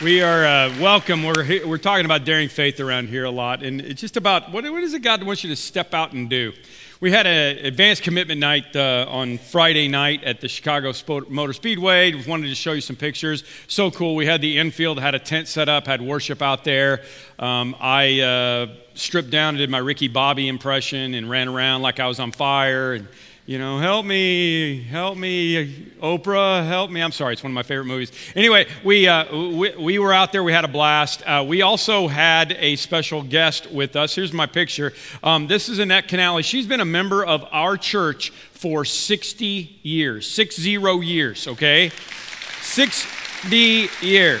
We are uh, welcome. We're, we're talking about daring faith around here a lot, and it's just about what, what is it God wants you to step out and do? We had an advanced commitment night uh, on Friday night at the Chicago Motor Speedway. We wanted to show you some pictures. So cool. We had the infield, had a tent set up, had worship out there. Um, I uh, stripped down and did my Ricky Bobby impression and ran around like I was on fire. And you know, help me, help me, Oprah, help me. I'm sorry, it's one of my favorite movies. Anyway, we, uh, we, we, were out there, we had a blast. Uh, we also had a special guest with us. Here's my picture. Um, this is Annette Canale. She's been a member of our church for 60 years, six zero years, okay? 60 years.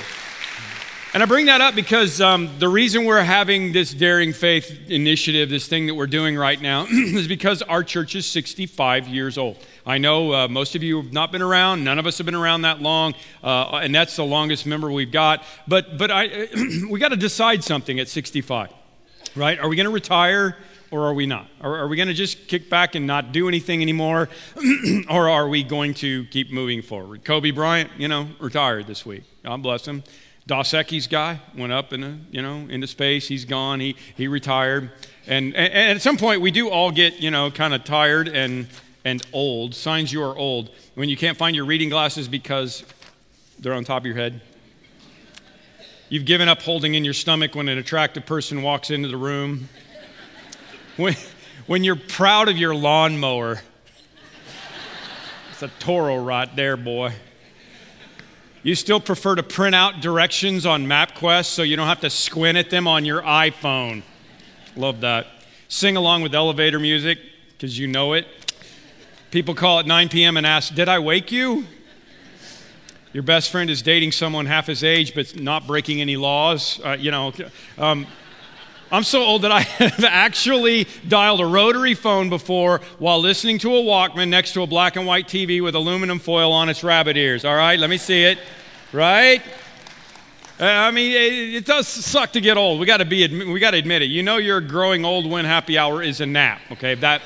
And I bring that up because um, the reason we're having this Daring Faith initiative, this thing that we're doing right now, is because our church is 65 years old. I know uh, most of you have not been around. None of us have been around that long, uh, and that's the longest member we've got. But but I, we got to decide something at 65, right? Are we going to retire? Or are we not? Are, are we going to just kick back and not do anything anymore? or are we going to keep moving forward? Kobe Bryant, you know, retired this week. God bless him. Dos Equis guy went up in a, you know into space. He's gone. He he retired. And, and, and at some point we do all get you know kind of tired and and old. Signs you are old when you can't find your reading glasses because they're on top of your head. You've given up holding in your stomach when an attractive person walks into the room. When when you're proud of your lawnmower. It's a Toro right there, boy. You still prefer to print out directions on MapQuest so you don't have to squint at them on your iPhone. Love that. Sing along with elevator music because you know it. People call at 9 p.m. and ask, Did I wake you? Your best friend is dating someone half his age but not breaking any laws. Uh, you know, um, I'm so old that I have actually dialed a rotary phone before while listening to a Walkman next to a black and white TV with aluminum foil on its rabbit ears. All right, let me see it right? Uh, I mean, it, it, does suck to get old. We got to be, we got to admit it. You know, you're growing old when happy hour is a nap. Okay, that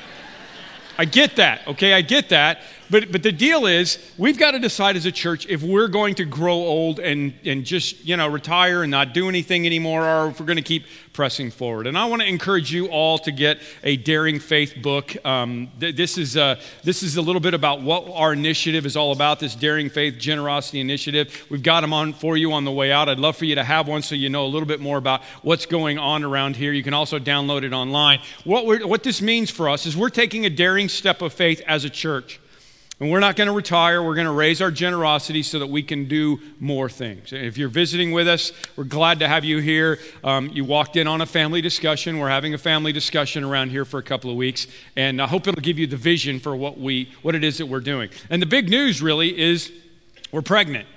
I get that. Okay, I get that. But, but the deal is, we've got to decide as a church if we're going to grow old and, and just, you know, retire and not do anything anymore, or if we're going to keep pressing forward. And I want to encourage you all to get a Daring Faith book. Um, th- this, is, uh, this is a little bit about what our initiative is all about, this Daring Faith Generosity Initiative. We've got them on for you on the way out. I'd love for you to have one so you know a little bit more about what's going on around here. You can also download it online. What, what this means for us is we're taking a daring step of faith as a church. And we're not going to retire. We're going to raise our generosity so that we can do more things. If you're visiting with us, we're glad to have you here. Um, you walked in on a family discussion. We're having a family discussion around here for a couple of weeks, and I hope it'll give you the vision for what we what it is that we're doing. And the big news really is we're pregnant.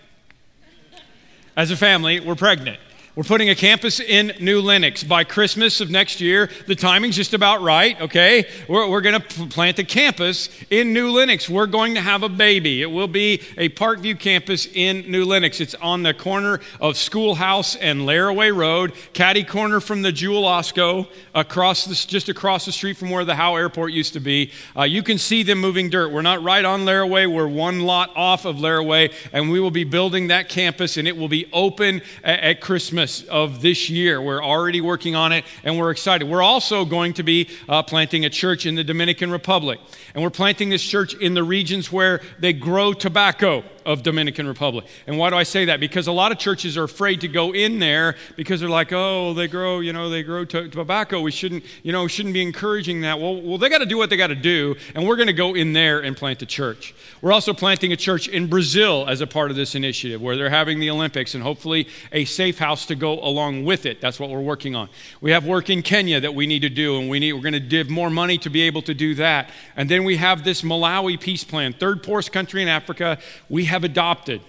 As a family, we're pregnant. We're putting a campus in New Lenox. By Christmas of next year, the timing's just about right, okay? We're, we're going to plant a campus in New Lenox. We're going to have a baby. It will be a Parkview campus in New Lenox. It's on the corner of Schoolhouse and Laraway Road, caddy corner from the Jewel Osco, across the, just across the street from where the Howell Airport used to be. Uh, you can see them moving dirt. We're not right on Laraway. We're one lot off of Laraway, and we will be building that campus, and it will be open at Christmas Christmas of this year. We're already working on it and we're excited. We're also going to be uh, planting a church in the Dominican Republic. And we're planting this church in the regions where they grow tobacco of Dominican Republic. And why do I say that? Because a lot of churches are afraid to go in there because they're like, oh, they grow, you know, they grow t- tobacco. We shouldn't, you know, shouldn't be encouraging that. Well, well, they got to do what they got to do, and we're going to go in there and plant a church. We're also planting a church in Brazil as a part of this initiative, where they're having the Olympics and hopefully a safe house to go along with it. That's what we're working on. We have work in Kenya that we need to do, and we need we're going to give more money to be able to do that. And then we have this Malawi peace plan, third poorest country in Africa. We have adopted.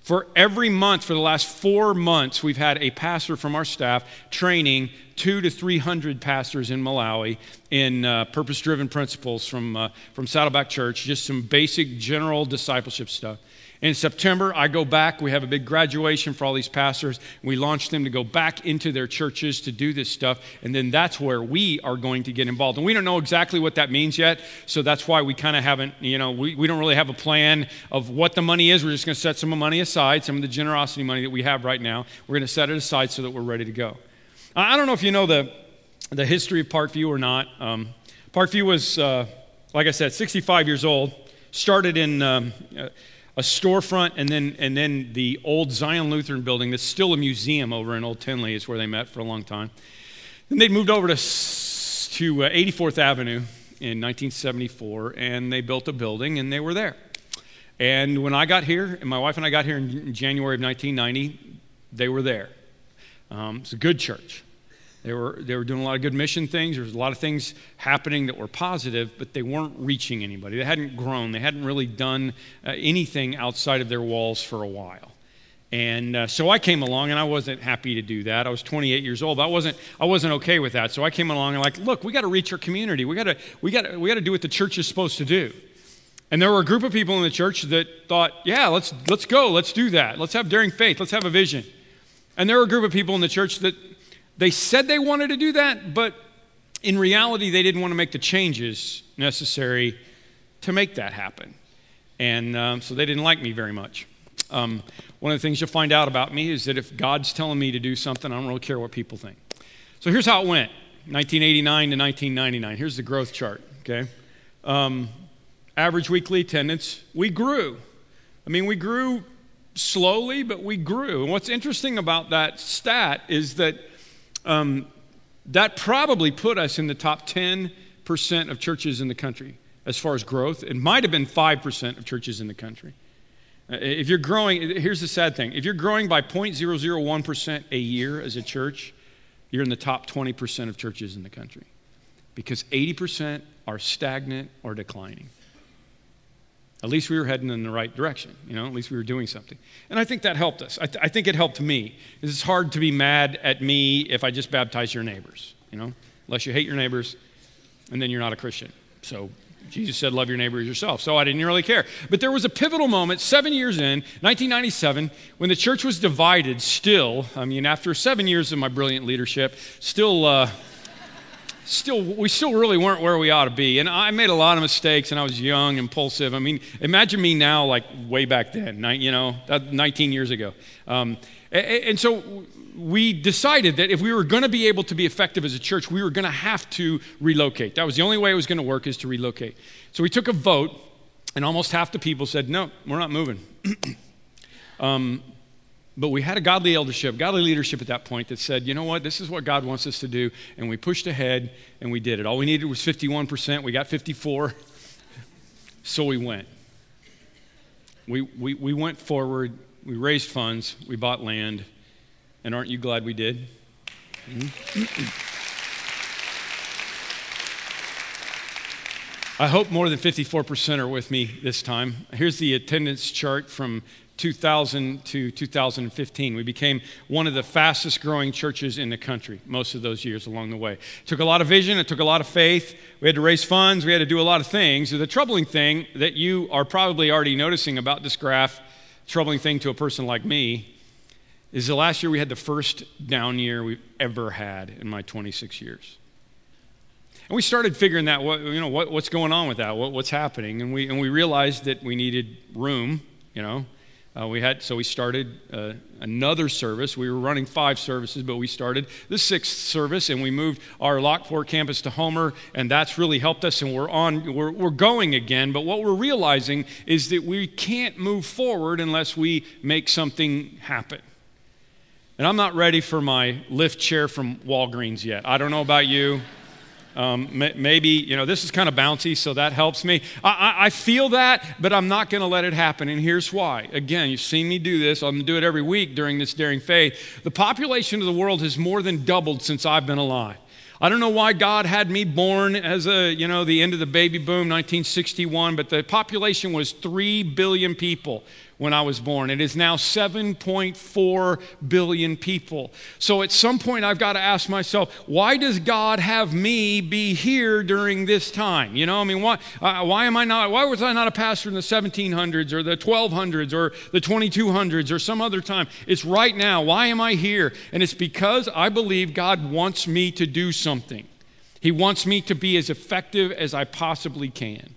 For every month, for the last four months, we've had a pastor from our staff training two to 300 pastors in Malawi in uh, purpose driven principles from, uh, from Saddleback Church, just some basic general discipleship stuff. In September, I go back. We have a big graduation for all these pastors. We launch them to go back into their churches to do this stuff. And then that's where we are going to get involved. And we don't know exactly what that means yet. So that's why we kind of haven't, you know, we, we don't really have a plan of what the money is. We're just going to set some money aside, some of the generosity money that we have right now. We're going to set it aside so that we're ready to go. I don't know if you know the, the history of Parkview or not. Um, Parkview was, uh, like I said, 65 years old. Started in. Um, uh, a storefront, and then, and then the old Zion Lutheran building that's still a museum over in Old Tinley is where they met for a long time. Then they moved over to, to uh, 84th Avenue in 1974, and they built a building, and they were there. And when I got here, and my wife and I got here in January of 1990, they were there. Um, it's a good church. They were, they were doing a lot of good mission things. There was a lot of things happening that were positive, but they weren't reaching anybody. They hadn't grown. They hadn't really done uh, anything outside of their walls for a while. And uh, so I came along, and I wasn't happy to do that. I was 28 years old. I wasn't, I wasn't okay with that. So I came along and like, look, we got to reach our community. We got to, we got, we got to do what the church is supposed to do. And there were a group of people in the church that thought, yeah, let's, let's go, let's do that. Let's have daring faith. Let's have a vision. And there were a group of people in the church that they said they wanted to do that, but in reality, they didn't want to make the changes necessary to make that happen. And um, so they didn't like me very much. Um, one of the things you'll find out about me is that if God's telling me to do something, I don't really care what people think. So here's how it went 1989 to 1999. Here's the growth chart, okay? Um, average weekly attendance, we grew. I mean, we grew slowly, but we grew. And what's interesting about that stat is that um, that probably put us in the top 10% of churches in the country as far as growth. It might have been 5% of churches in the country. Uh, if you're growing, here's the sad thing if you're growing by 0.001% a year as a church, you're in the top 20% of churches in the country because 80% are stagnant or declining. At least we were heading in the right direction. You know, at least we were doing something. And I think that helped us. I, th- I think it helped me. It's hard to be mad at me if I just baptize your neighbors, you know, unless you hate your neighbors and then you're not a Christian. So Jesus said, Love your neighbor as yourself. So I didn't really care. But there was a pivotal moment, seven years in, 1997, when the church was divided still. I mean, after seven years of my brilliant leadership, still. Uh, still we still really weren't where we ought to be. And i made a lot of mistakes and i was young impulsive. I mean imagine me now like way back then you know 19 years ago. Um, and so we decided that if we were going to be able to be effective as a church we were going to have to relocate. That was the only way it was going to work is to relocate. So we took a vote and almost half the people said no we're not moving. Um, but we had a godly eldership, godly leadership at that point that said, you know what, this is what God wants us to do. And we pushed ahead and we did it. All we needed was 51%. We got 54. so we went. We, we, we went forward. We raised funds. We bought land. And aren't you glad we did? Mm-hmm. I hope more than 54% are with me this time. Here's the attendance chart from 2000 to 2015. We became one of the fastest growing churches in the country most of those years along the way. It took a lot of vision, it took a lot of faith. We had to raise funds, we had to do a lot of things. The troubling thing that you are probably already noticing about this graph, troubling thing to a person like me, is the last year we had the first down year we've ever had in my 26 years. And we started figuring that, what, you know, what, what's going on with that, what, what's happening, and we, and we realized that we needed room, you know, uh, we had so we started uh, another service. We were running five services, but we started the sixth service, and we moved our Lockport campus to Homer, and that's really helped us. And we're on, we're, we're going again. But what we're realizing is that we can't move forward unless we make something happen. And I'm not ready for my lift chair from Walgreens yet. I don't know about you. Um, maybe, you know, this is kind of bouncy, so that helps me. I, I, I feel that, but I'm not going to let it happen. And here's why. Again, you've seen me do this. I'm going to do it every week during this Daring Faith. The population of the world has more than doubled since I've been alive. I don't know why God had me born as a, you know, the end of the baby boom, 1961, but the population was 3 billion people when I was born. It is now 7.4 billion people. So at some point, I've got to ask myself, why does God have me be here during this time? You know, I mean, why, uh, why am I not, why was I not a pastor in the 1700s or the 1200s or the 2200s or some other time? It's right now. Why am I here? And it's because I believe God wants me to do something something. He wants me to be as effective as I possibly can.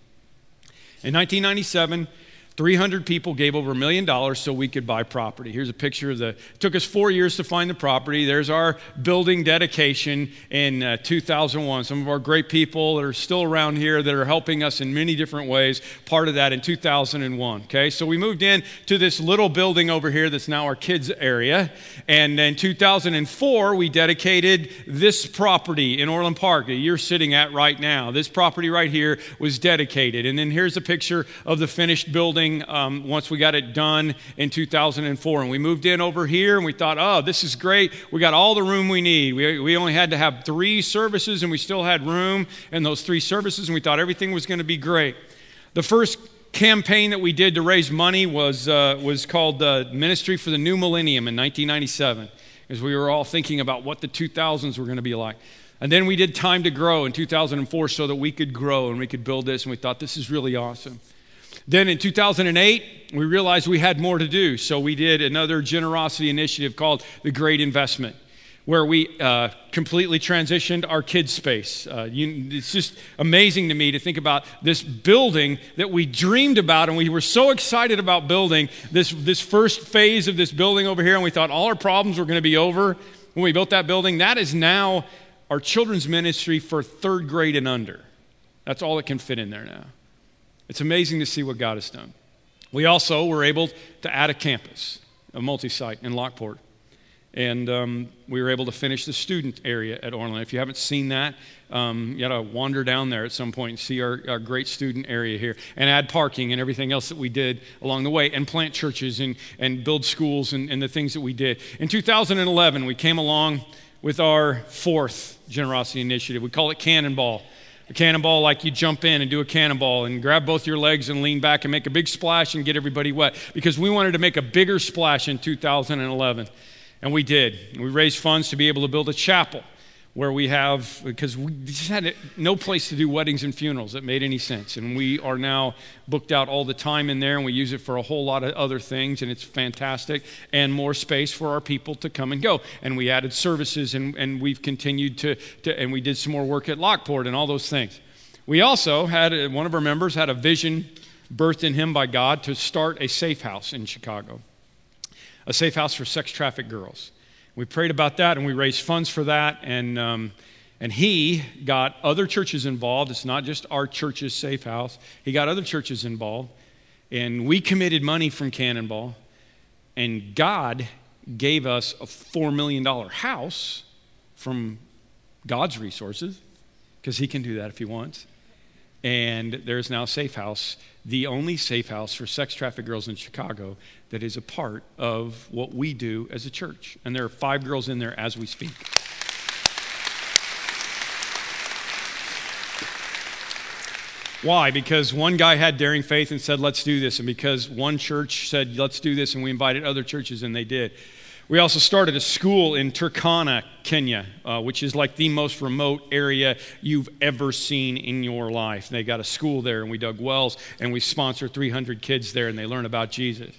In 1997, 300 people gave over a million dollars so we could buy property. Here's a picture of the. It took us four years to find the property. There's our building dedication in uh, 2001. Some of our great people that are still around here that are helping us in many different ways. Part of that in 2001. Okay, so we moved in to this little building over here that's now our kids' area. And in 2004, we dedicated this property in Orland Park that you're sitting at right now. This property right here was dedicated. And then here's a picture of the finished building building um, once we got it done in 2004. And we moved in over here and we thought, oh, this is great. We got all the room we need. We, we only had to have three services and we still had room in those three services and we thought everything was going to be great. The first campaign that we did to raise money was, uh, was called the Ministry for the New Millennium in 1997, as we were all thinking about what the 2000s were going to be like. And then we did Time to Grow in 2004 so that we could grow and we could build this, and we thought this is really awesome. Then in 2008, we realized we had more to do, so we did another generosity initiative called The Great Investment, where we uh, completely transitioned our kids' space. Uh, you, it's just amazing to me to think about this building that we dreamed about, and we were so excited about building this, this first phase of this building over here, and we thought all our problems were going to be over when we built that building. That is now our children's ministry for third grade and under. That's all that can fit in there now. It's amazing to see what God has done. We also were able to add a campus, a multi site in Lockport. And um, we were able to finish the student area at Orland. If you haven't seen that, um, you got to wander down there at some point and see our, our, great student area here and add parking and everything else that we did along the way and plant churches and, and build schools and, and the things that we did. In 2011, we came along with our fourth generosity initiative. We call it Cannonball a cannonball like you jump in and do a cannonball and grab both your legs and lean back and make a big splash and get everybody wet. Because we wanted to make a bigger splash in 2011 and we did. We raised funds to be able to build a chapel where we have, because we just had no place to do weddings and funerals that made any sense. And we are now booked out all the time in there, and we use it for a whole lot of other things, and it's fantastic, and more space for our people to come and go. And we added services, and, and we've continued to, to, and we did some more work at Lockport and all those things. We also had, uh, one of our members had a vision birthed in him by God to start a safe house in Chicago, a safe house for sex trafficked girls. We prayed about that and we raised funds for that. And, um, and he got other churches involved. It's not just our church's safe house, he got other churches involved. And we committed money from Cannonball. And God gave us a $4 million house from God's resources, because he can do that if he wants. And there's now safe house, the only safe house for sex trafficked girls in Chicago that is a part of what we do as a church. And there are five girls in there as we speak. Why? Because one guy had daring faith and said, let's do this. And because one church said, let's do this, and we invited other churches, and they did. We also started a school in Turkana, Kenya, uh, which is like the most remote area you've ever seen in your life. They got a school there, and we dug wells, and we sponsor 300 kids there, and they learn about Jesus.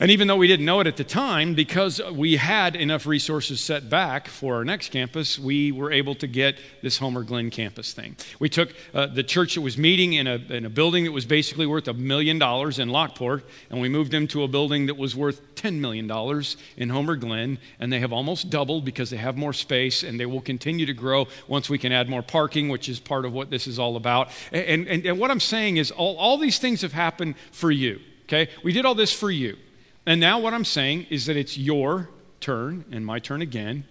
And even though we didn't know it at the time, because we had enough resources set back for our next campus, we were able to get this Homer Glen campus thing. We took uh, the church that was meeting in a, in a building that was basically worth a million dollars in Lockport, and we moved them to a building that was worth $10 million in Homer Glen, and they have almost doubled because they have more space, and they will continue to grow once we can add more parking, which is part of what this is all about. And, and, and what I'm saying is, all, all these things have happened for you, okay? We did all this for you. And now, what I'm saying is that it's your turn and my turn again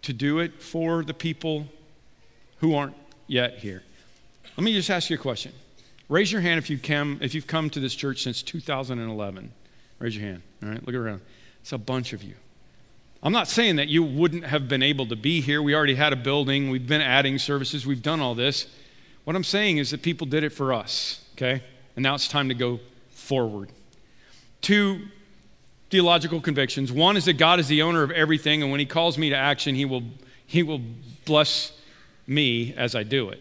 to do it for the people who aren't yet here. Let me just ask you a question. Raise your hand if, you come, if you've come to this church since 2011. Raise your hand. All right, look around. It's a bunch of you. I'm not saying that you wouldn't have been able to be here. We already had a building, we've been adding services, we've done all this. What I'm saying is that people did it for us, okay? And now it's time to go forward. Two theological convictions. One is that God is the owner of everything, and when He calls me to action, He will, he will bless me as I do it.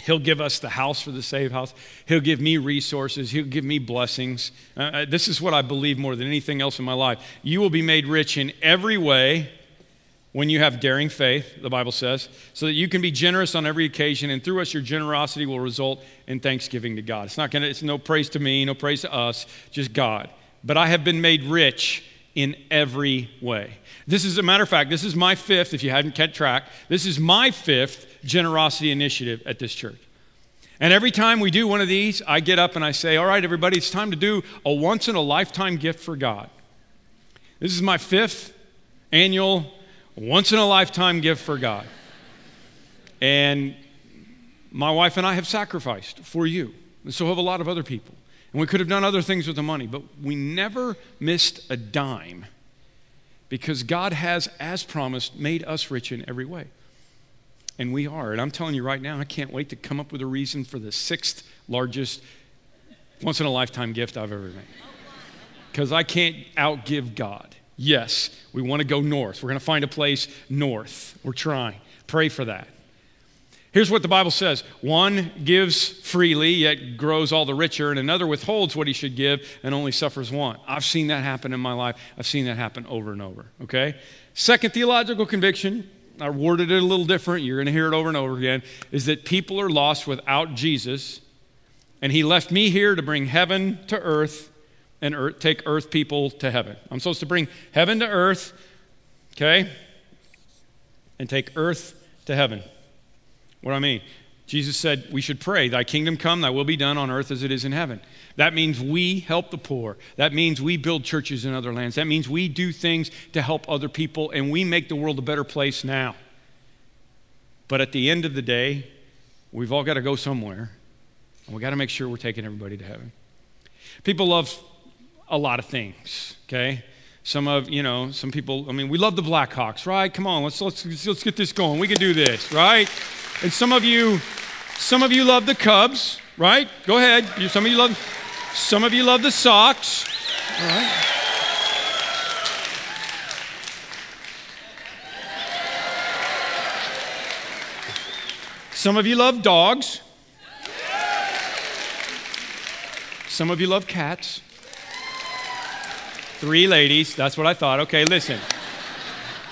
He'll give us the house for the saved house. He'll give me resources. He'll give me blessings. Uh, uh, this is what I believe more than anything else in my life. You will be made rich in every way when you have daring faith, the Bible says, so that you can be generous on every occasion, and through us, your generosity will result in thanksgiving to God. It's not to, it's no praise to me, no praise to us, just God. But I have been made rich in every way. This is a matter of fact, this is my fifth, if you hadn't kept track, this is my fifth generosity initiative at this church. And every time we do one of these, I get up and I say, All right, everybody, it's time to do a once in a lifetime gift for God. This is my fifth annual once in a lifetime gift for God. And my wife and I have sacrificed for you. And so have a lot of other people. And we could have done other things with the money, but we never missed a dime because God has, as promised, made us rich in every way. And we are. And I'm telling you right now, I can't wait to come up with a reason for the sixth largest once in a lifetime gift I've ever made. Because I can't outgive God. Yes, we want to go north. We're going to find a place north. We're trying. Pray for that. Here's what the Bible says one gives freely, yet grows all the richer, and another withholds what he should give and only suffers want. I've seen that happen in my life. I've seen that happen over and over. Okay? Second theological conviction, I worded it a little different. You're going to hear it over and over again, is that people are lost without Jesus, and he left me here to bring heaven to earth and earth, take earth people to heaven. I'm supposed to bring heaven to earth, okay? And take earth to heaven. What do I mean? Jesus said we should pray, Thy kingdom come, Thy will be done on earth as it is in heaven. That means we help the poor. That means we build churches in other lands. That means we do things to help other people and we make the world a better place now. But at the end of the day, we've all got to go somewhere. And we've got to make sure we're taking everybody to heaven. People love a lot of things, okay? Some of, you know, some people, I mean, we love the Blackhawks, right? Come on, let's, let's, let's get this going. We can do this, right? And some of you, some of you love the Cubs, right? Go ahead. Some of you love, some of you love the Sox, all right? Some of you love dogs. Some of you love cats. Three ladies. That's what I thought. Okay, listen.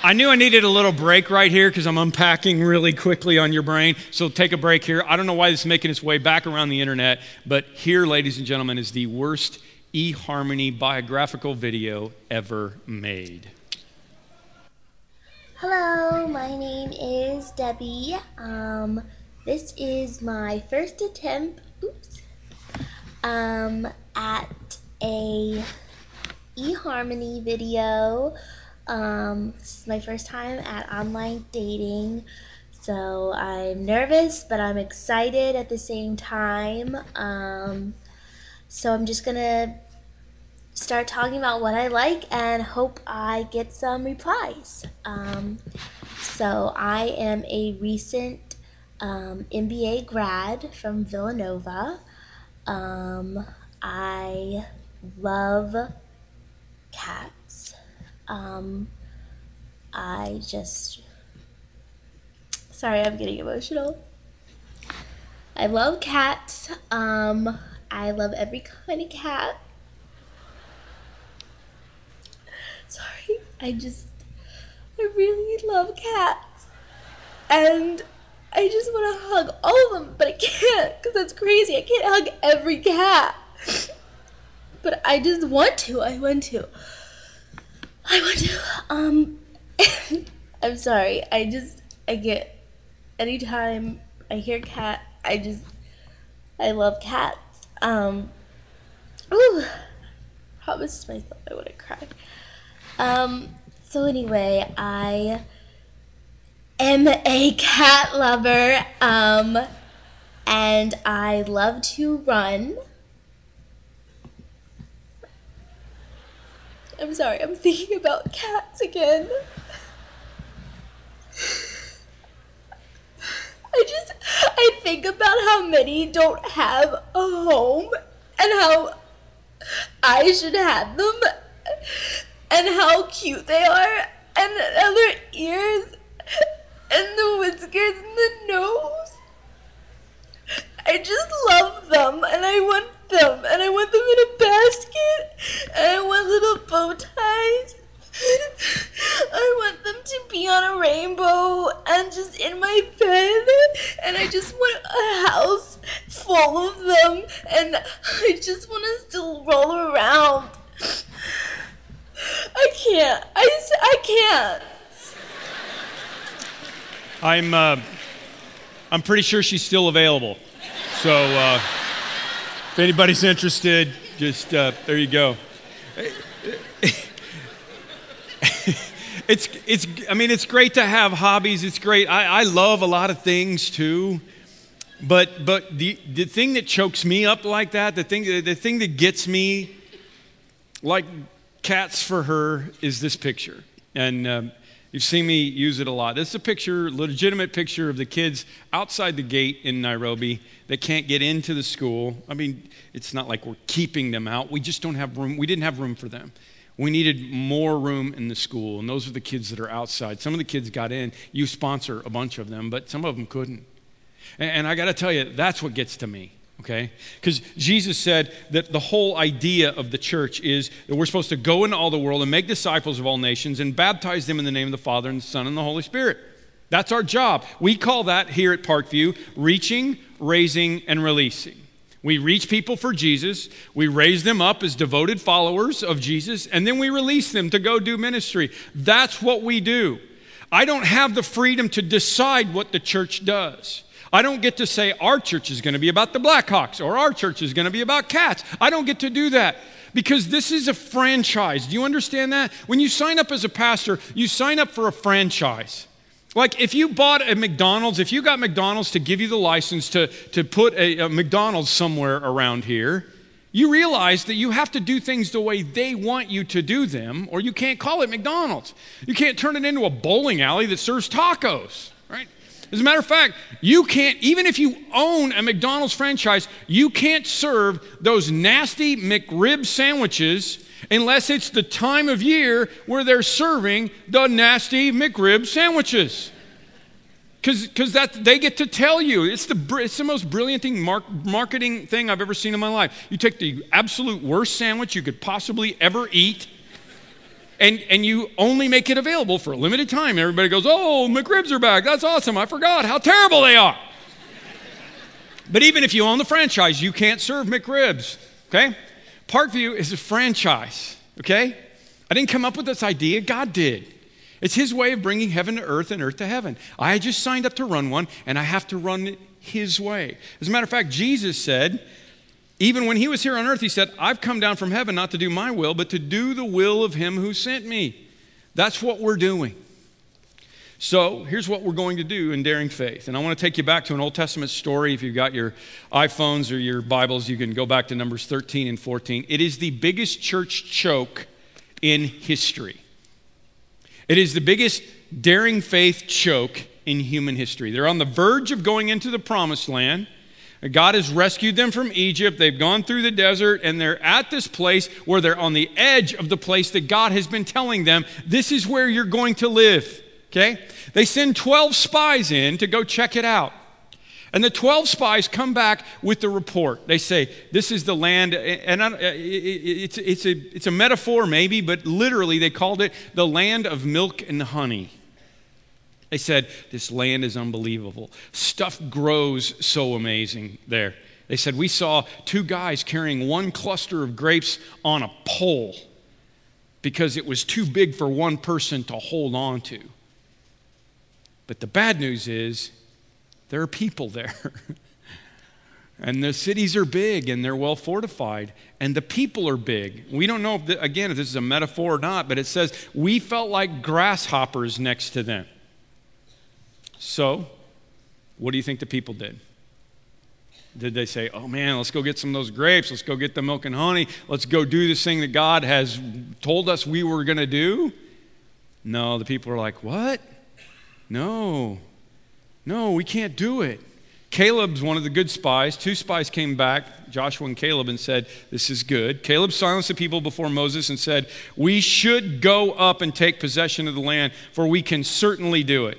I knew I needed a little break right here because I'm unpacking really quickly on your brain. So take a break here. I don't know why this is making its way back around the internet, but here, ladies and gentlemen, is the worst eHarmony biographical video ever made. Hello, my name is Debbie. Um, this is my first attempt, oops, um, at a eHarmony video. Um, this is my first time at online dating, so I'm nervous, but I'm excited at the same time. Um, so I'm just gonna start talking about what I like and hope I get some replies. Um, so I am a recent um, MBA grad from Villanova. Um, I love cats. Um, I just. Sorry, I'm getting emotional. I love cats. Um, I love every kind of cat. Sorry, I just. I really love cats. And I just want to hug all of them, but I can't because that's crazy. I can't hug every cat but I just want to. I want to. I want to. Um, I'm sorry. I just I get anytime I hear cat, I just I love cats. Um, ooh, promised myself I wouldn't cry. Um, so anyway, I am a cat lover. Um, and I love to run. I'm sorry, I'm thinking about cats again. I just, I think about how many don't have a home and how I should have them and how cute they are and their ears and the whiskers and the nose. I just love them and I want them and I want them in a basket and I want little bow ties. I want them to be on a rainbow and just in my bed and I just want a house full of them and I just want to still roll around. I can't. I, I can't. I'm, uh, I'm pretty sure she's still available. So uh, if anybody's interested, just uh, there you go. it's, it's, I mean, it's great to have hobbies. It's great. I, I love a lot of things too. But, but the, the thing that chokes me up like that, the thing, the thing that gets me like cats for her is this picture. And um, you've seen me use it a lot. This is a picture, legitimate picture of the kids outside the gate in Nairobi that can't get into the school. I mean, it's not like we're keeping them out. We just don't have room. We didn't have room for them. We needed more room in the school, and those are the kids that are outside. Some of the kids got in. You sponsor a bunch of them, but some of them couldn't. And, and I got to tell you, that's what gets to me okay? Because Jesus said that the whole idea of the church is that we're supposed to go into all the world and make disciples of all nations and baptize them in the name of the Father and the Son and the Holy Spirit. That's our job. We call that here at Parkview reaching, raising, and releasing. We reach people for Jesus, we raise them up as devoted followers of Jesus, and then we release them to go do ministry. That's what we do. I don't have the freedom to decide what the church does. I don't get to say our church is going to be about the Blackhawks or our church is going to be about cats. I don't get to do that because this is a franchise. Do you understand that? When you sign up as a pastor, you sign up for a franchise. Like if you bought a McDonald's, if you got McDonald's to give you the license to, to put a, a McDonald's somewhere around here, you realize that you have to do things the way they want you to do them, or you can't call it McDonald's. You can't turn it into a bowling alley that serves tacos? As a matter of fact, you can't, even if you own a McDonald's franchise, you can't serve those nasty McRib sandwiches unless it's the time of year where they're serving the nasty McRib sandwiches. Because that they get to tell you it's the it's the most brilliant thing marketing thing I've ever seen in my life. You take the absolute worst sandwich you could possibly ever eat, and, and you only make it available for a limited time. Everybody goes, Oh, McRibs are back. That's awesome. I forgot how terrible they are. but even if you own the franchise, you can't serve McRibs. Okay? Parkview is a franchise. Okay? I didn't come up with this idea, God did. It's His way of bringing heaven to earth and earth to heaven. I just signed up to run one, and I have to run it His way. As a matter of fact, Jesus said, even when he was here on earth, he said, I've come down from heaven not to do my will, but to do the will of him who sent me. That's what we're doing. So here's what we're going to do in Daring Faith. And I want to take you back to an Old Testament story. If you've got your iPhones or your Bibles, you can go back to Numbers 13 and 14. It is the biggest church choke in history. It is the biggest Daring Faith choke in human history. They're on the verge of going into the promised land. God has rescued them from Egypt. They've gone through the desert and they're at this place where they're on the edge of the place that God has been telling them, this is where you're going to live. Okay? They send 12 spies in to go check it out. And the 12 spies come back with the report. They say, This is the land, and it's, it's, a, it's a metaphor maybe, but literally they called it the land of milk and honey. They said, This land is unbelievable. Stuff grows so amazing there. They said, We saw two guys carrying one cluster of grapes on a pole because it was too big for one person to hold on to. But the bad news is, there are people there. and the cities are big and they're well fortified and the people are big we don't know if the, again if this is a metaphor or not but it says we felt like grasshoppers next to them so, what do you think the people did? Did they say, oh man, let's go get some of those grapes, let's go get the milk and honey, let's go do this thing that God has told us we were going to do? No, the people are like, What? No, no, we can't do it. Caleb's one of the good spies. Two spies came back, Joshua and Caleb, and said, This is good. Caleb silenced the people before Moses and said, We should go up and take possession of the land, for we can certainly do it.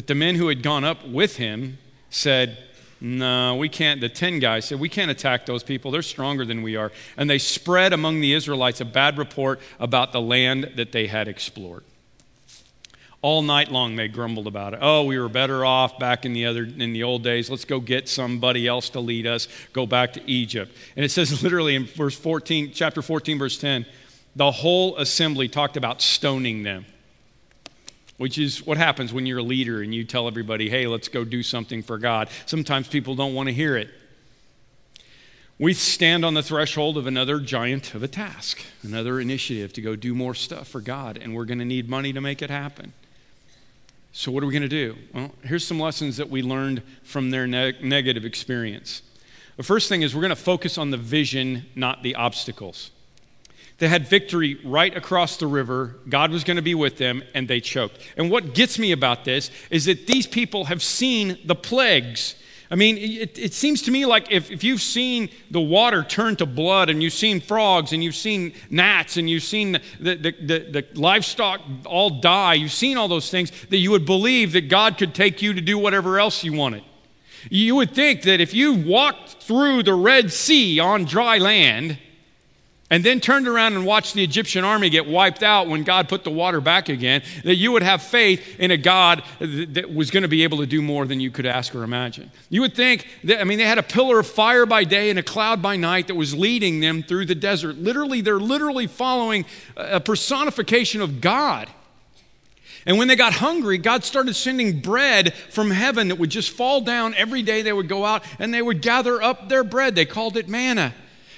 But the men who had gone up with him said, No, we can't. The 10 guys said, We can't attack those people. They're stronger than we are. And they spread among the Israelites a bad report about the land that they had explored. All night long they grumbled about it. Oh, we were better off back in the other in the old days. Let's go get somebody else to lead us. Go back to Egypt. And it says literally in verse 14, chapter 14, verse 10, the whole assembly talked about stoning them. Which is what happens when you're a leader and you tell everybody, hey, let's go do something for God. Sometimes people don't want to hear it. We stand on the threshold of another giant of a task, another initiative to go do more stuff for God, and we're going to need money to make it happen. So, what are we going to do? Well, here's some lessons that we learned from their ne- negative experience. The first thing is we're going to focus on the vision, not the obstacles. They had victory right across the river. God was going to be with them, and they choked. And what gets me about this is that these people have seen the plagues I mean, it, it, seems to me like if, if you've seen the water turn to blood and you've seen frogs and you've seen gnats and you've seen the, the, the, the, livestock all die, you've seen all those things, that you would believe that God could take you to do whatever else you wanted. You would think that if you walked through the Red Sea on dry land, and then turned around and watched the Egyptian army get wiped out when God put the water back again, that you would have faith in a God that was going to be able to do more than you could ask or imagine. You would think that, I mean, they had a pillar of fire by day and a cloud by night that was leading them through the desert. Literally, they're literally following a personification of God. And when they got hungry, God started sending bread from heaven that would just fall down every day. They would go out and they would gather up their bread. They called it manna.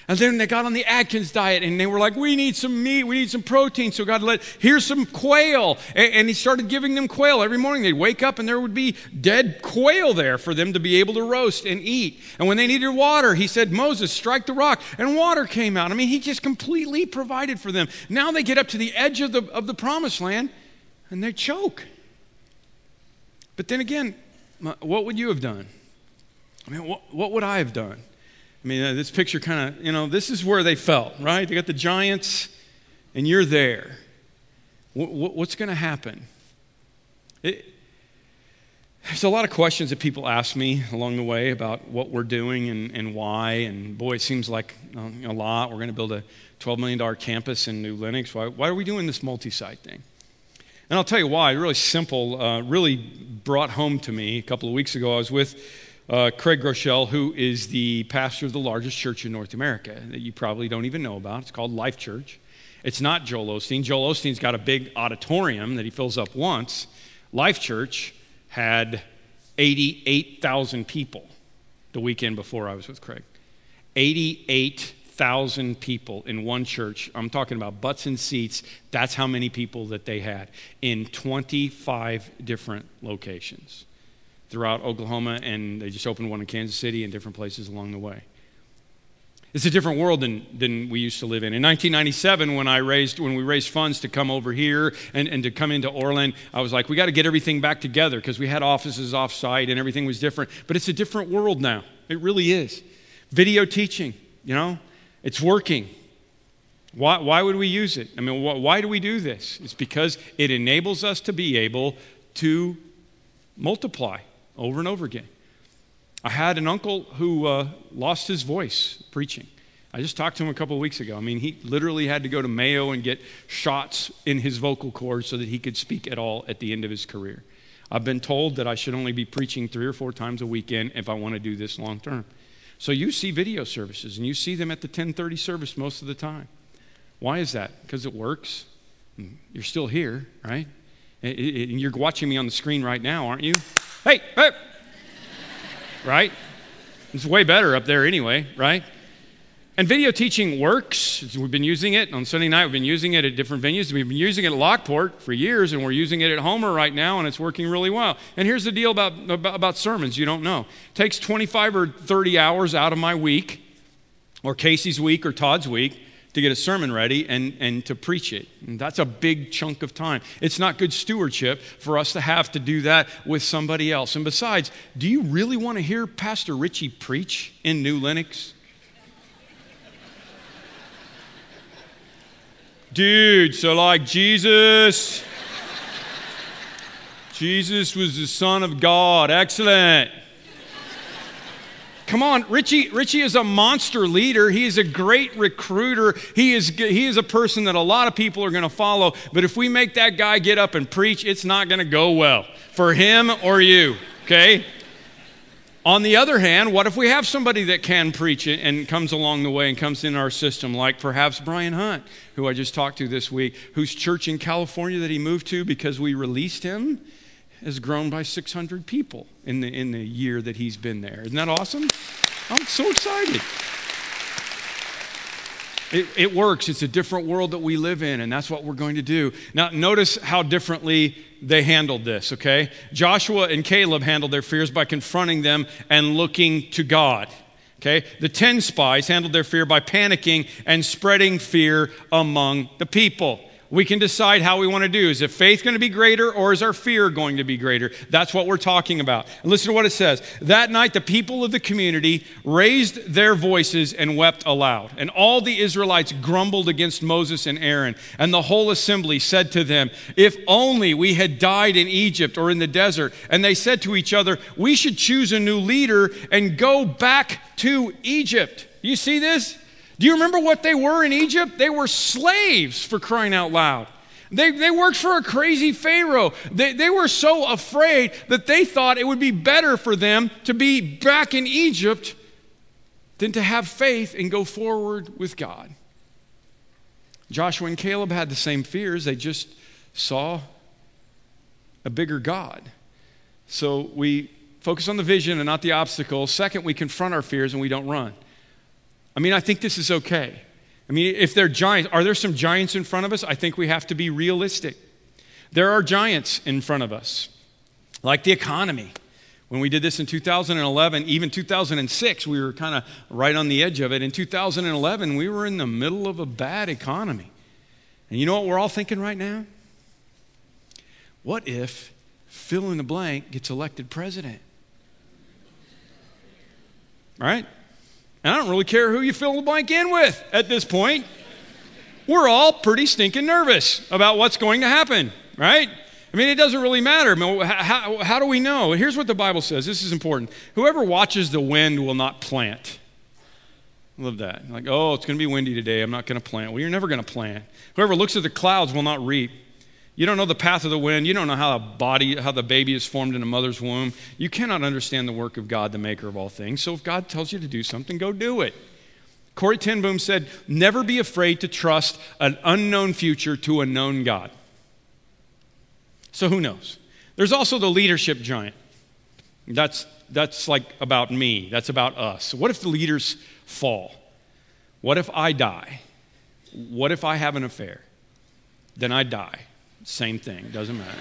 And then they got on the Atkins diet and they were like, we need some meat, we need some protein. So God let, here's some quail. And, and, He started giving them quail. Every morning they'd wake up and there would be dead quail there for them to be able to roast and eat. And when they needed water, He said, Moses, strike the rock. And water came out. I mean, He just completely provided for them. Now they get up to the edge of the, of the promised land and they choke. But then again, what would you have done? I mean, what, what would I have done? I mean, uh, this picture kind of, you know, this is where they felt, right? They got the giants, and you're there. what's going to happen? It, there's a lot of questions that people ask me along the way about what we're doing and, and why. And boy, it seems like um, a lot. We're going to build a $12 million campus in New Lenox. Why, why are we doing this multi site thing? And I'll tell you why. Really simple, uh, really brought home to me a couple of weeks ago. I was with uh, Craig Groeschel, who is the pastor of the largest church in North America that you probably don't even know about. It's called Life Church. It's not Joel Osteen. Joel Osteen's got a big auditorium that he fills up once. Life Church had 88,000 people the weekend before I was with Craig. 88,000 people in one church. I'm talking about butts and seats. That's how many people that they had in 25 different locations throughout Oklahoma, and they just opened one in Kansas City and different places along the way. It's a different world than, than we used to live in. In 1997, when I raised when we raised funds to come over here and, and to come into Orland, I was like, we got to get everything back together because we had offices off site and everything was different. But it's a different world now. It really is. Video teaching, you know, it's working. Why, why would we use it? I mean, wh- why do we do this? It's because it enables us to be able to multiply over and over again. I had an uncle who uh, lost his voice preaching. I just talked to him a couple of weeks ago. I mean, he literally had to go to Mayo and get shots in his vocal cords so that he could speak at all at the end of his career. I've been told that I should only be preaching three or four times a weekend if I want to do this long term. So you see video services and you see them at the 1030 service most of the time. Why is that? Because it works. You're still here, right? And you're watching me on the screen right now, aren't you? Hey, hey. right? It's way better up there anyway, right? And video teaching works. We've been using it on Sunday night. We've been using it at different venues. We've been using it at Lockport for years, and we're using it at Homer right now, and it's working really well. And here's the deal about, about, about sermons you don't know. It takes 25 or 30 hours out of my week, or Casey's week, or Todd's week, to get a sermon ready and, and to preach it. And that's a big chunk of time. It's not good stewardship for us to have to do that with somebody else. And besides, do you really want to hear Pastor Richie preach in New Lenox? Dude, so like Jesus. Jesus was the Son of God. Excellent. Come on, Richie, Richie is a monster leader. He is a great recruiter. He is, he is a person that a lot of people are going to follow. But if we make that guy get up and preach, it's not going to go well for him or you, okay? On the other hand, what if we have somebody that can preach and comes along the way and comes in our system, like perhaps Brian Hunt, who I just talked to this week, whose church in California that he moved to because we released him? Has grown by 600 people in the, in the year that he's been there. Isn't that awesome? I'm so excited. It, it, works. It's a different world that we live in, and that's what we're going to do. Now, notice how differently they handled this, okay? Joshua and Caleb handled their fears by confronting them and looking to God. Okay? The 10 spies handled their fear by panicking and spreading fear among the people we can decide how we want to do. Is if faith going to be greater or is our fear going to be greater? That's what we're talking about. And listen to what it says. That night, the people of the community raised their voices and wept aloud. And all the Israelites grumbled against Moses and Aaron. And the whole assembly said to them, If only we had died in Egypt or in the desert. And they said to each other, We should choose a new leader and go back to Egypt. You see this? Do you remember what they were in Egypt? They were slaves for crying out loud. They, they worked for a crazy Pharaoh. They, they were so afraid that they thought it would be better for them to be back in Egypt than to have faith and go forward with God. Joshua and Caleb had the same fears, they just saw a bigger God. So we focus on the vision and not the obstacle. Second, we confront our fears and we don't run. I mean, I think this is okay. I mean, if they're giants, are there some giants in front of us? I think we have to be realistic. There are giants in front of us, like the economy. When we did this in 2011, even 2006, we were kind of right on the edge of it. In 2011, we were in the middle of a bad economy. And you know what we're all thinking right now? What if fill in the blank gets elected president? Right? And I don't really care who you fill the blank in with at this point. We're all pretty stinking nervous about what's going to happen, right? I mean, it doesn't really matter. How, how, do we know? Here's what the Bible says. This is important. Whoever watches the wind will not plant. I love that. Like, oh, it's going to be windy today. I'm not going to plant. Well, you're never going to plant. Whoever looks at the clouds will not reap. You don't know the path of the wind. You don't know how a body, how the baby is formed in a mother's womb. You cannot understand the work of God, the maker of all things. So if God tells you to do something, go do it. Corrie ten Boom said, Never be afraid to trust an unknown future to a known God. So who knows? There's also the leadership giant. That's, that's like about me, that's about us. What if the leaders fall? What if I die? What if I have an affair? Then I die. Same thing, doesn't matter.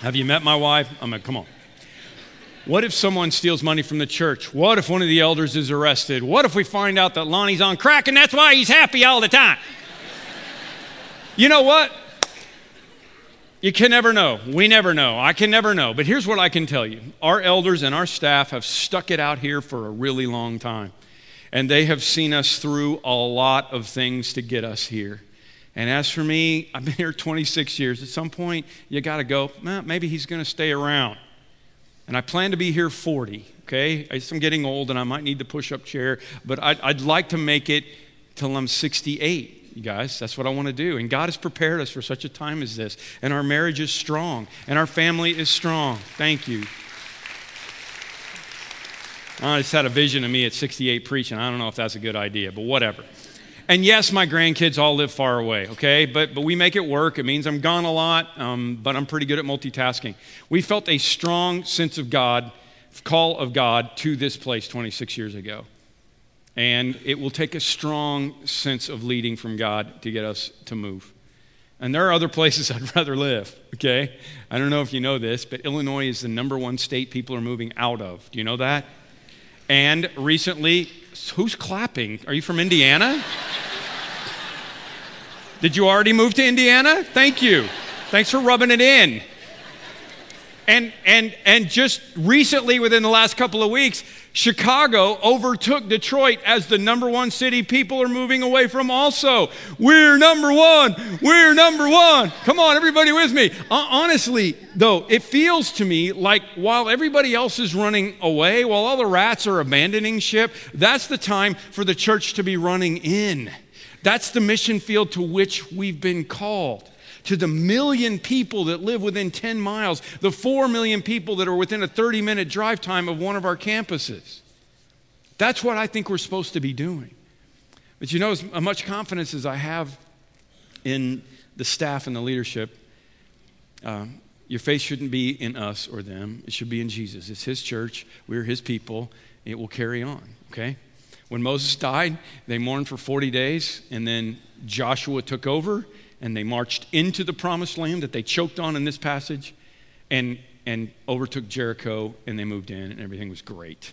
Have you met my wife? I'm like, come on. What if someone steals money from the church? What if one of the elders is arrested? What if we find out that Lonnie's on crack and that's why he's happy all the time? You know what? You can never know. We never know. I can never know. But here's what I can tell you our elders and our staff have stuck it out here for a really long time. And they have seen us through a lot of things to get us here. And as for me, I've been here 26 years. At some point, you got to go, well, maybe he's going to stay around. And I plan to be here 40, okay? I'm getting old and I might need the push up chair, but I'd, I'd like to make it till I'm 68, you guys. That's what I want to do. And God has prepared us for such a time as this. And our marriage is strong, and our family is strong. Thank you. I just had a vision of me at 68 preaching. I don't know if that's a good idea, but whatever. And yes, my grandkids all live far away, okay? But, but we make it work. It means I'm gone a lot, um, but I'm pretty good at multitasking. We felt a strong sense of God, call of God to this place 26 years ago. And it will take a strong sense of leading from God to get us to move. And there are other places I'd rather live, okay? I don't know if you know this, but Illinois is the number one state people are moving out of. Do you know that? And recently, who's clapping? Are you from Indiana? Did you already move to Indiana? Thank you. Thanks for rubbing it in. And, and, and just recently, within the last couple of weeks, Chicago overtook Detroit as the number one city people are moving away from also. We're number one. We're number one. Come on, everybody with me. honestly, though, it feels to me like while everybody else is running away, while all the rats are abandoning ship, that's the time for the church to be running in. That's the mission field to which we've been called to the million people that live within 10 miles, the 4 million people that are within a 30 minute drive time of one of our campuses. That's what I think we're supposed to be doing. But you know, as much confidence as I have in the staff and the leadership, uh, your faith shouldn't be in us or them. It should be in Jesus. It's His church. We're His people. It will carry on, okay? When Moses died, they mourned for 40 days, and then Joshua took over, and they marched into the promised land that they choked on in this passage and, and overtook Jericho and they moved in and everything was great.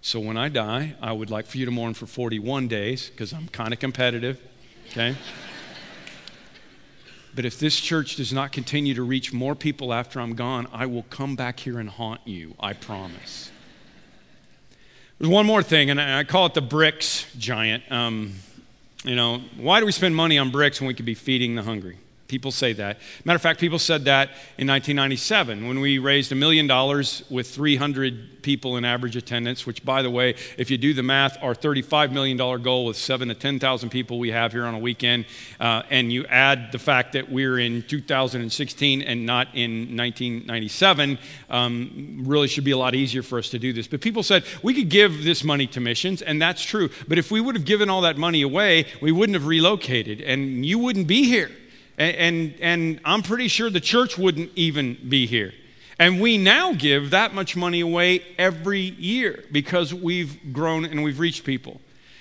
So when I die, I would like for you to mourn for 41 days because I'm kind of competitive, okay? but if this church does not continue to reach more people after I'm gone, I will come back here and haunt you, I promise. There's one more thing, and I call it the bricks giant. Um, you know, why do we spend money on bricks when we could be feeding the hungry? People say that. Matter of fact, people said that in 1997 when we raised a million dollars with 300 people in average attendance, which, by the way, if you do the math, our $35 million goal with seven to 10,000 people we have here on a weekend, uh, and you add the fact that we're in 2016 and not in 1997, um, really should be a lot easier for us to do this. But people said we could give this money to missions, and that's true. But if we would have given all that money away, we wouldn't have relocated, and you wouldn't be here. And, and, and, I'm pretty sure the church wouldn't even be here. And we now give that much money away every year because we've grown and we've reached people.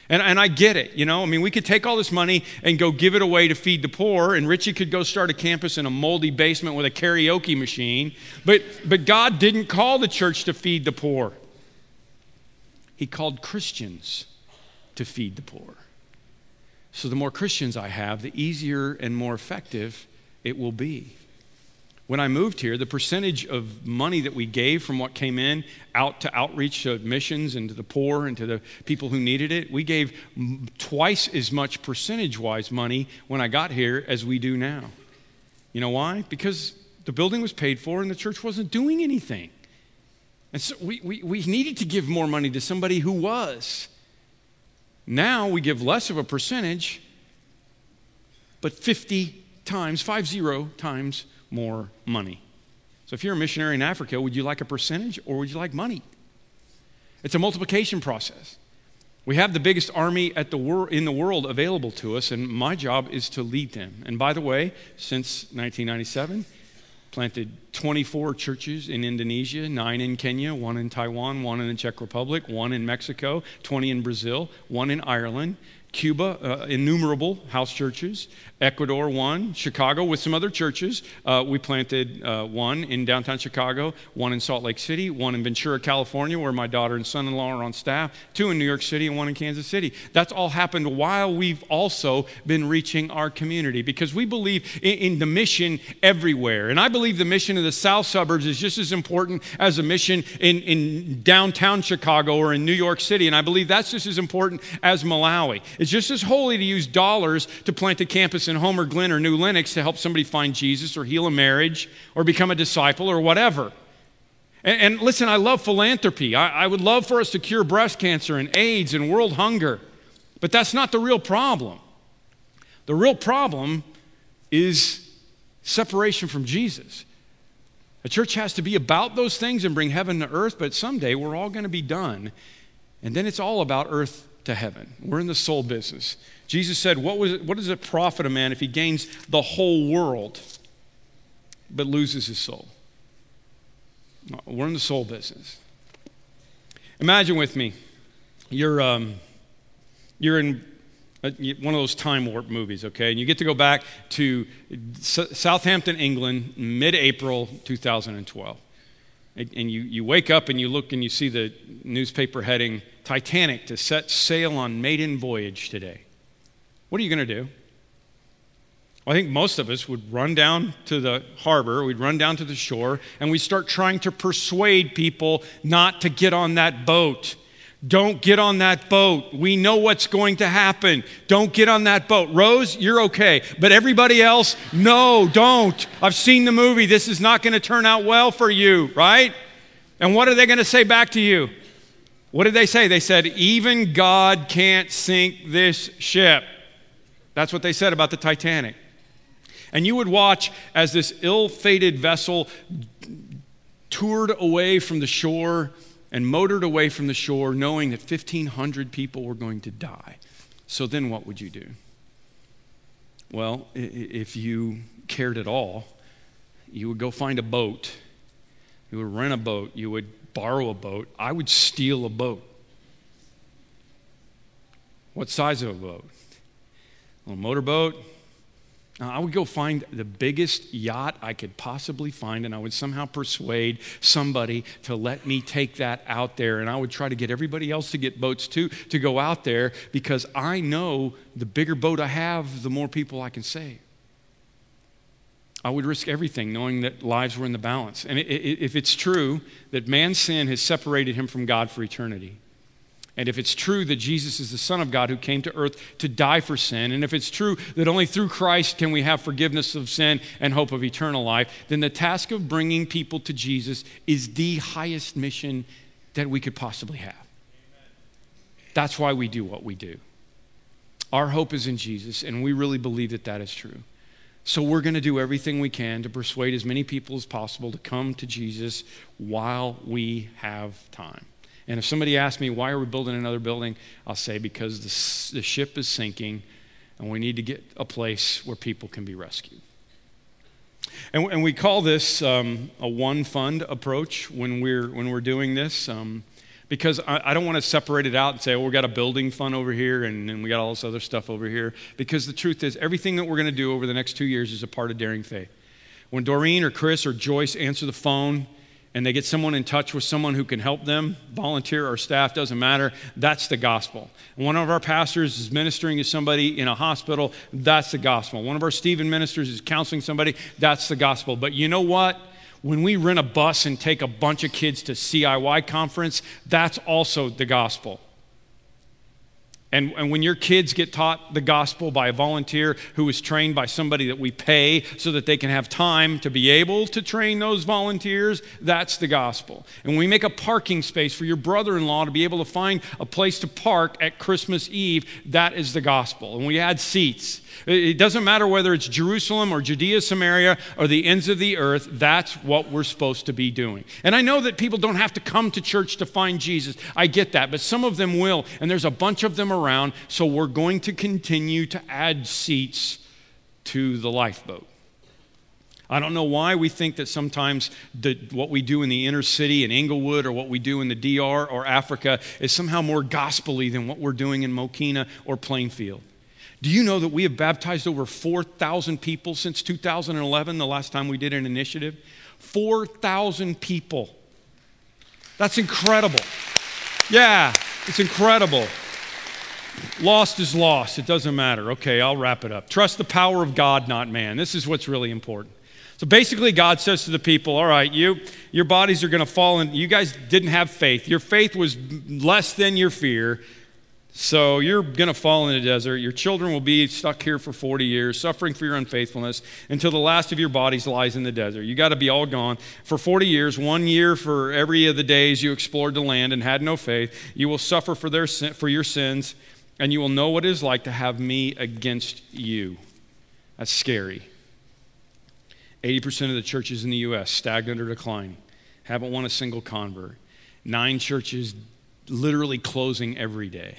And, and I get it, you know. I mean, we could take all this money and go give it away to feed the poor, and Richie could go start a campus in a moldy basement with a karaoke machine. But, but God didn't call the church to feed the poor, He called Christians to feed the poor. So the more Christians I have, the easier and more effective it will be. When I moved here, the percentage of money that we gave from what came in out to outreach to missions and to the poor and to the people who needed it, we gave twice as much percentage wise money when I got here as we do now. You know why? Because the building was paid for and the church wasn't doing anything. And so we, we, we needed to give more money to somebody who was. Now we give less of a percentage, but 50 times, five zero times more money. So if you're a missionary in Africa, would you like a percentage or would you like money? It's a multiplication process. We have the biggest army the wor- in the world available to us, and my job is to lead them. And by the way, since 1997, planted 24 churches in Indonesia, nine in Kenya, one in Taiwan, one in the Czech Republic, one in Mexico, 20 in Brazil, one in Ireland, Cuba, uh, innumerable house churches. Ecuador, one. Chicago, with some other churches. Uh, we planted uh, one in downtown Chicago, one in Salt Lake City, one in Ventura, California, where my daughter and son in law are on staff, two in New York City, and one in Kansas City. That's all happened while we've also been reaching our community because we believe in, in the mission everywhere. And I believe the mission of the south suburbs is just as important as a mission in, in downtown Chicago or in New York City. And I believe that's just as important as Malawi. It's just as holy to use dollars to plant a campus in Homer Glen or New Lenox to help somebody find Jesus or heal a marriage or become a disciple or whatever. And, and listen, I love philanthropy. I, I would love for us to cure breast cancer and AIDS and world hunger. But that's not the real problem. The real problem is separation from Jesus. A church has to be about those things and bring heaven to earth, but someday we're all going to be done. And then it's all about earth to heaven. We're in the soul business. Jesus said, What, was it, what does it profit a man if he gains the whole world but loses his soul? We're in the soul business. Imagine with me, you're, um, you're in one of those time warp movies, okay? And you get to go back to S- Southampton, England, mid April 2012. and you, you wake up and you look and you see the newspaper heading Titanic to set sail on maiden voyage today. What are you going to do? Well, I think most of us would run down to the harbor, we'd run down to the shore, and we'd start trying to persuade people not to get on that boat. Don't get on that boat. We know what's going to happen. Don't get on that boat. Rose, you're okay. But everybody else, no, don't. I've seen the movie. This is not going to turn out well for you, right? And what are they going to say back to you? What did they say? They said, even God can't sink this ship. That's what they said about the Titanic. And you would watch as this ill fated vessel toured away from the shore and motored away from the shore, knowing that 1,500 people were going to die. So then what would you do? Well, if you cared at all, you would go find a boat. You would rent a boat. You would borrow a boat. I would steal a boat. What size of a boat? A little motorboat, uh, I would go find the biggest yacht I could possibly find, and I would somehow persuade somebody to let me take that out there. And I would try to get everybody else to get boats too to go out there because I know the bigger boat I have, the more people I can save. I would risk everything knowing that lives were in the balance. And if it's true that man's sin has separated him from God for eternity, and if it's true that Jesus is the Son of God who came to earth to die for sin, and if it's true that only through Christ can we have forgiveness of sin and hope of eternal life, then the task of bringing people to Jesus is the highest mission that we could possibly have. That's why we do what we do. Our hope is in Jesus, and we really believe that that is true. So we're going to do everything we can to persuade as many people as possible to come to Jesus while we have time. And if somebody asks me, why are we building another building? I'll say, because the, the ship is sinking and we need to get a place where people can be rescued. And, and we call this um, a one fund approach when we're, when we're doing this. Um, because I, I, don't want to separate it out and say, oh, we've got a building fund over here and, and we got all this other stuff over here. Because the truth is, everything that we're going to do over the next two years is a part of Daring Faith. When Doreen or Chris or Joyce answer the phone and they get someone in touch with someone who can help them, volunteer or staff, doesn't matter, that's the gospel. one of our pastors is ministering to somebody in a hospital, that's the gospel. One of our Stephen ministers is counseling somebody, that's the gospel. But you know what? When we rent a bus and take a bunch of kids to CIY conference, that's also the gospel. And, and when your kids get taught the gospel by a volunteer who is trained by somebody that we pay so that they can have time to be able to train those volunteers, that's the gospel. And when we make a parking space for your brother in law to be able to find a place to park at Christmas Eve, that is the gospel. And we add seats. It doesn't matter whether it's Jerusalem or Judea, Samaria, or the ends of the earth, that's what we're supposed to be doing. And I know that people don't have to come to church to find Jesus. I get that, but some of them will, and there's a bunch of them around, so we're going to continue to add seats to the lifeboat. I don't know why we think that sometimes the, what we do in the inner city in Englewood or what we do in the DR or Africa is somehow more gospelly than what we're doing in Mokena or Plainfield. Do you know that we have baptized over 4,000 people since 2011, the last time we did an initiative? 4,000 people. That's incredible. Yeah, it's incredible. Lost is lost. It doesn't matter. Okay, I'll wrap it up. Trust the power of God, not man. This is what's really important. So basically, God says to the people, All right, you, your bodies are going to fall, and you guys didn't have faith. Your faith was less than your fear. So you're going to fall in the desert. Your children will be stuck here for 40 years, suffering for your unfaithfulness until the last of your bodies lies in the desert. You got to be all gone for 40 years, one year for every of the days you explored the land and had no faith. You will suffer for their for your sins, and you will know what it is like to have me against you. That's scary. 80% of the churches in the U.S. stagnant or declining, haven't won a single convert. Nine churches literally closing every day.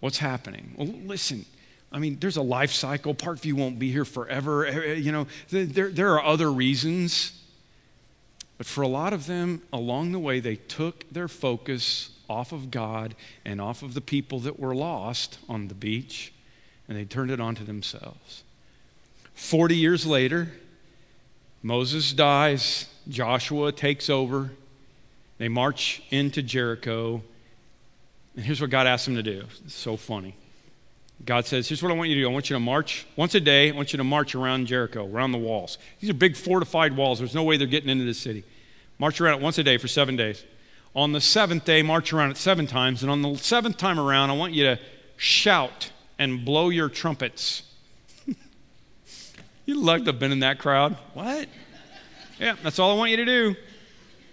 What's happening? Well, listen. I mean, there's a life cycle. Parkview won't be here forever. Eh, eh, you know, there, there are other reasons. But for a lot of them, along the way, they took their focus off of God and off of the people that were lost on the beach, and they turned it onto themselves. 40 years later, Moses dies, Joshua takes over. They march into Jericho. And here's what God asks them to do. It's so funny. God says, Here's what I want you to do. I want you to march once a day. I want you to march around Jericho, around the walls. These are big fortified walls. There's no way they're getting into the city. March around it once a day for seven days. On the seventh day, march around it seven times. And on the seventh time around, I want you to shout and blow your trumpets. You'd love to have been in that crowd. What? Yeah, that's all I want you to do.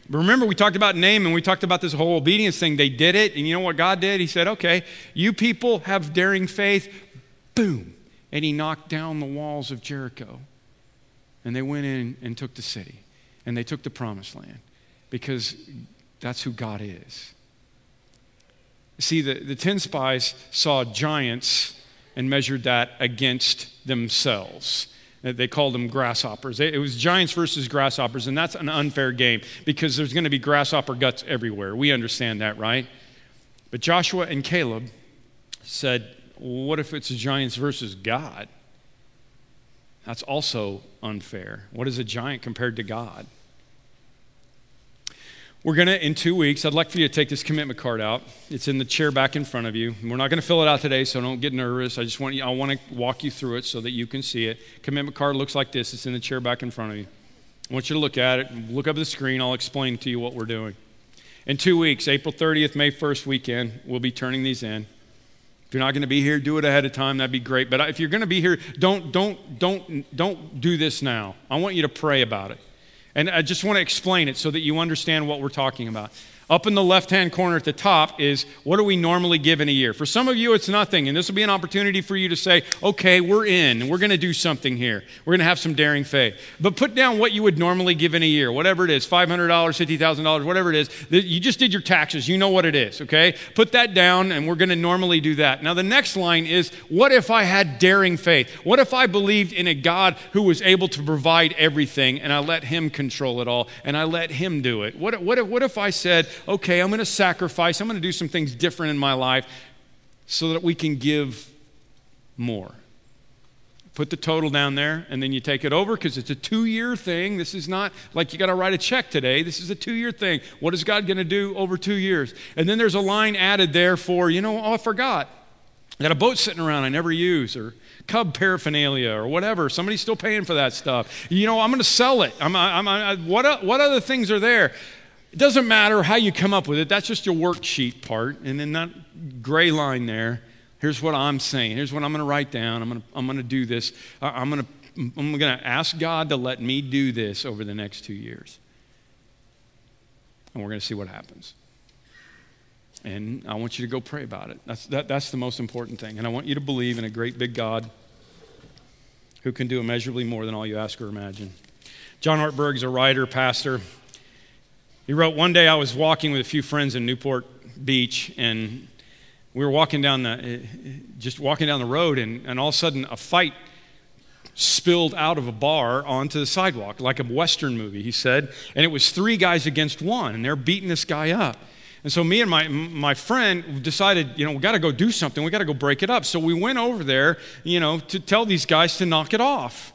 Remember, we talked about name and we talked about this whole obedience thing. They did it, and you know what God did? He said, Okay, you people have daring faith. Boom. And he knocked down the walls of Jericho. And they went in and took the city. And they took the promised land because that's who God is. See, the, the 10 spies saw giants and measured that against themselves. Uh, they called them grasshoppers. It was giants versus grasshoppers, and that's an unfair game because there's going to be grasshopper guts everywhere. We understand that, right? But Joshua and Caleb said, What if it's a giants versus God? That's also unfair. What is a giant compared to God? We're going to, in two weeks, I'd like for you to take this commitment card out. It's in the chair back in front of you. We're not going to fill it out today, so don't get nervous. I just want you, I want to walk you through it so that you can see it. Commitment card looks like this. It's in the chair back in front of you. I want you to look at it. Look up at the screen. I'll explain to you what we're doing. In two weeks, April 30th, May 1st weekend, we'll be turning these in. If you're not going to be here, do it ahead of time. That'd be great. But if you're going to be here, don't, don't, don't, don't do this now. I want you to pray about it. And I just want to explain it so that you understand what we're talking about. Up in the left hand corner at the top is what do we normally give in a year? For some of you, it's nothing. And this will be an opportunity for you to say, okay, we're in. We're going to do something here. We're going to have some daring faith. But put down what you would normally give in a year, whatever it is $500, $50,000, whatever it is. You just did your taxes. You know what it is, okay? Put that down, and we're going to normally do that. Now, the next line is what if I had daring faith? What if I believed in a God who was able to provide everything and I let Him control it all and I let Him do it? What, what, what if I said, okay, I'm going to sacrifice, I'm going to do some things different in my life so that we can give more. Put the total down there, and then you take it over because it's a two year thing. This is not like you got to write a check today. This is a two year thing. What is God going to do over two years? And then there's a line added there for, you know, oh, I forgot. I got a boat sitting around I never use, or Cub paraphernalia, or whatever. Somebody's still paying for that stuff. You know, I'm going to sell it. I'm, I'm, I'm, what, what other things are there? It doesn't matter how you come up with it, that's just your worksheet part. And then that gray line there, here's what I'm saying. Here's what I'm going to write down. I'm going to, I'm going to do this. I'm going to, I'm going to ask God to let me do this over the next two years. And we're going to see what happens. And I want you to go pray about it. That's, that, that's the most important thing. And I want you to believe in a great big God who can do immeasurably more than all you ask or imagine. John Ortberg is a writer, pastor. He wrote, One day I was walking with a few friends in Newport Beach, and we were walking down the, eh, eh, just walking down the road, and, and all of a sudden a fight spilled out of a bar onto the sidewalk, like a Western movie, he said. And it was three guys against one, and they're beating this guy up. And so me and my, my friend decided, you know, we got to go do something. We got to go break it up. So we went over there, you know, to tell these guys to knock it off.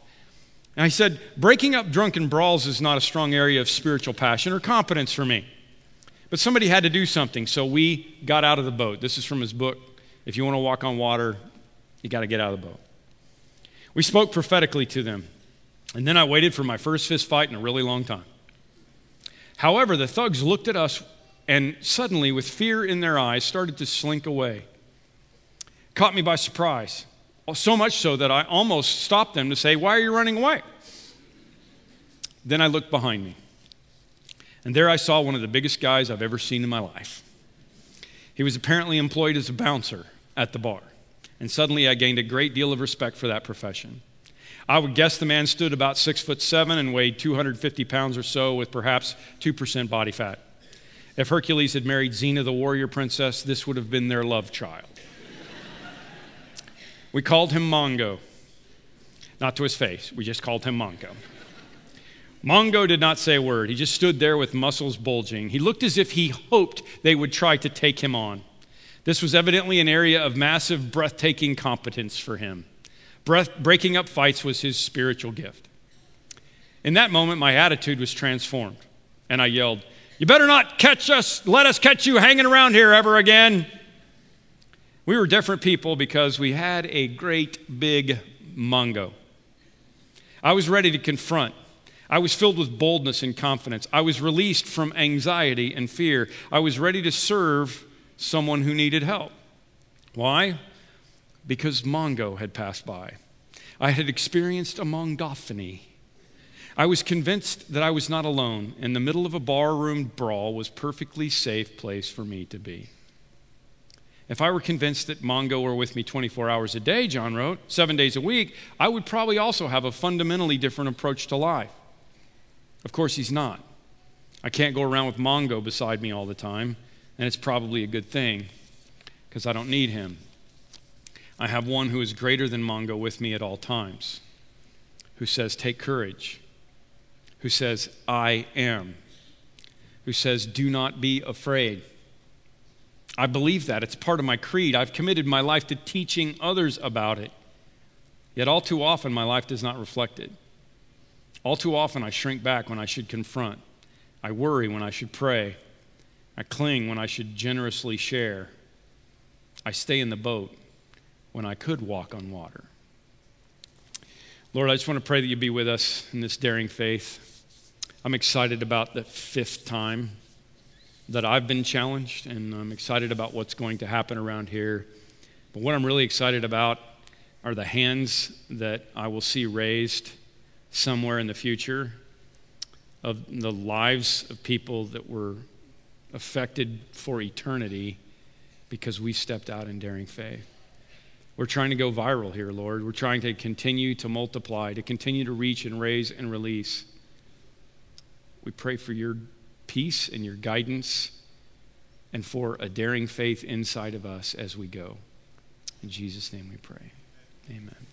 And I said, breaking up drunken brawls is not a strong area of spiritual passion or competence for me. But somebody had to do something, so we got out of the boat. This is from his book. If you want to walk on water, you got to get out of the boat. We spoke prophetically to them. And then I waited for my first fist fight in a really long time. However, the thugs looked at us and suddenly, with fear in their eyes, started to slink away. Caught me by surprise. So much so that I almost stopped them to say, Why are you running away? Then I looked behind me. And there I saw one of the biggest guys I've ever seen in my life. He was apparently employed as a bouncer at the bar. And suddenly I gained a great deal of respect for that profession. I would guess the man stood about six foot seven and weighed 250 pounds or so with perhaps 2% body fat. If Hercules had married Xena the warrior princess, this would have been their love child. We called him Mongo. Not to his face, we just called him Mongo. Mongo did not say a word. He just stood there with muscles bulging. He looked as if he hoped they would try to take him on. This was evidently an area of massive, breathtaking competence for him. Breath, breaking up fights was his spiritual gift. In that moment, my attitude was transformed, and I yelled, You better not catch us, let us catch you hanging around here ever again. We were different people because we had a great big Mongo. I was ready to confront. I was filled with boldness and confidence. I was released from anxiety and fear. I was ready to serve someone who needed help. Why? Because Mongo had passed by. I had experienced a Mongophany. I was convinced that I was not alone, and the middle of a barroom brawl was perfectly safe place for me to be. If I were convinced that Mongo were with me 24 hours a day, John wrote, seven days a week, I would probably also have a fundamentally different approach to life. Of course, he's not. I can't go around with Mongo beside me all the time, and it's probably a good thing because I don't need him. I have one who is greater than Mongo with me at all times, who says, Take courage, who says, I am, who says, Do not be afraid. I believe that. It's part of my creed. I've committed my life to teaching others about it. Yet, all too often, my life does not reflect it. All too often, I shrink back when I should confront. I worry when I should pray. I cling when I should generously share. I stay in the boat when I could walk on water. Lord, I just want to pray that you be with us in this daring faith. I'm excited about the fifth time that I've been challenged, and I'm excited about what's going to happen around here. But what I'm really excited about are the hands that I will see raised somewhere in the future of the lives of people that were affected for eternity because we stepped out in daring faith. We're trying to go viral here, Lord. We're trying to continue to multiply, to continue to reach and raise and release. We pray for your peace and your guidance and for a daring faith inside of us as we go. In Jesus' name we pray. Amen.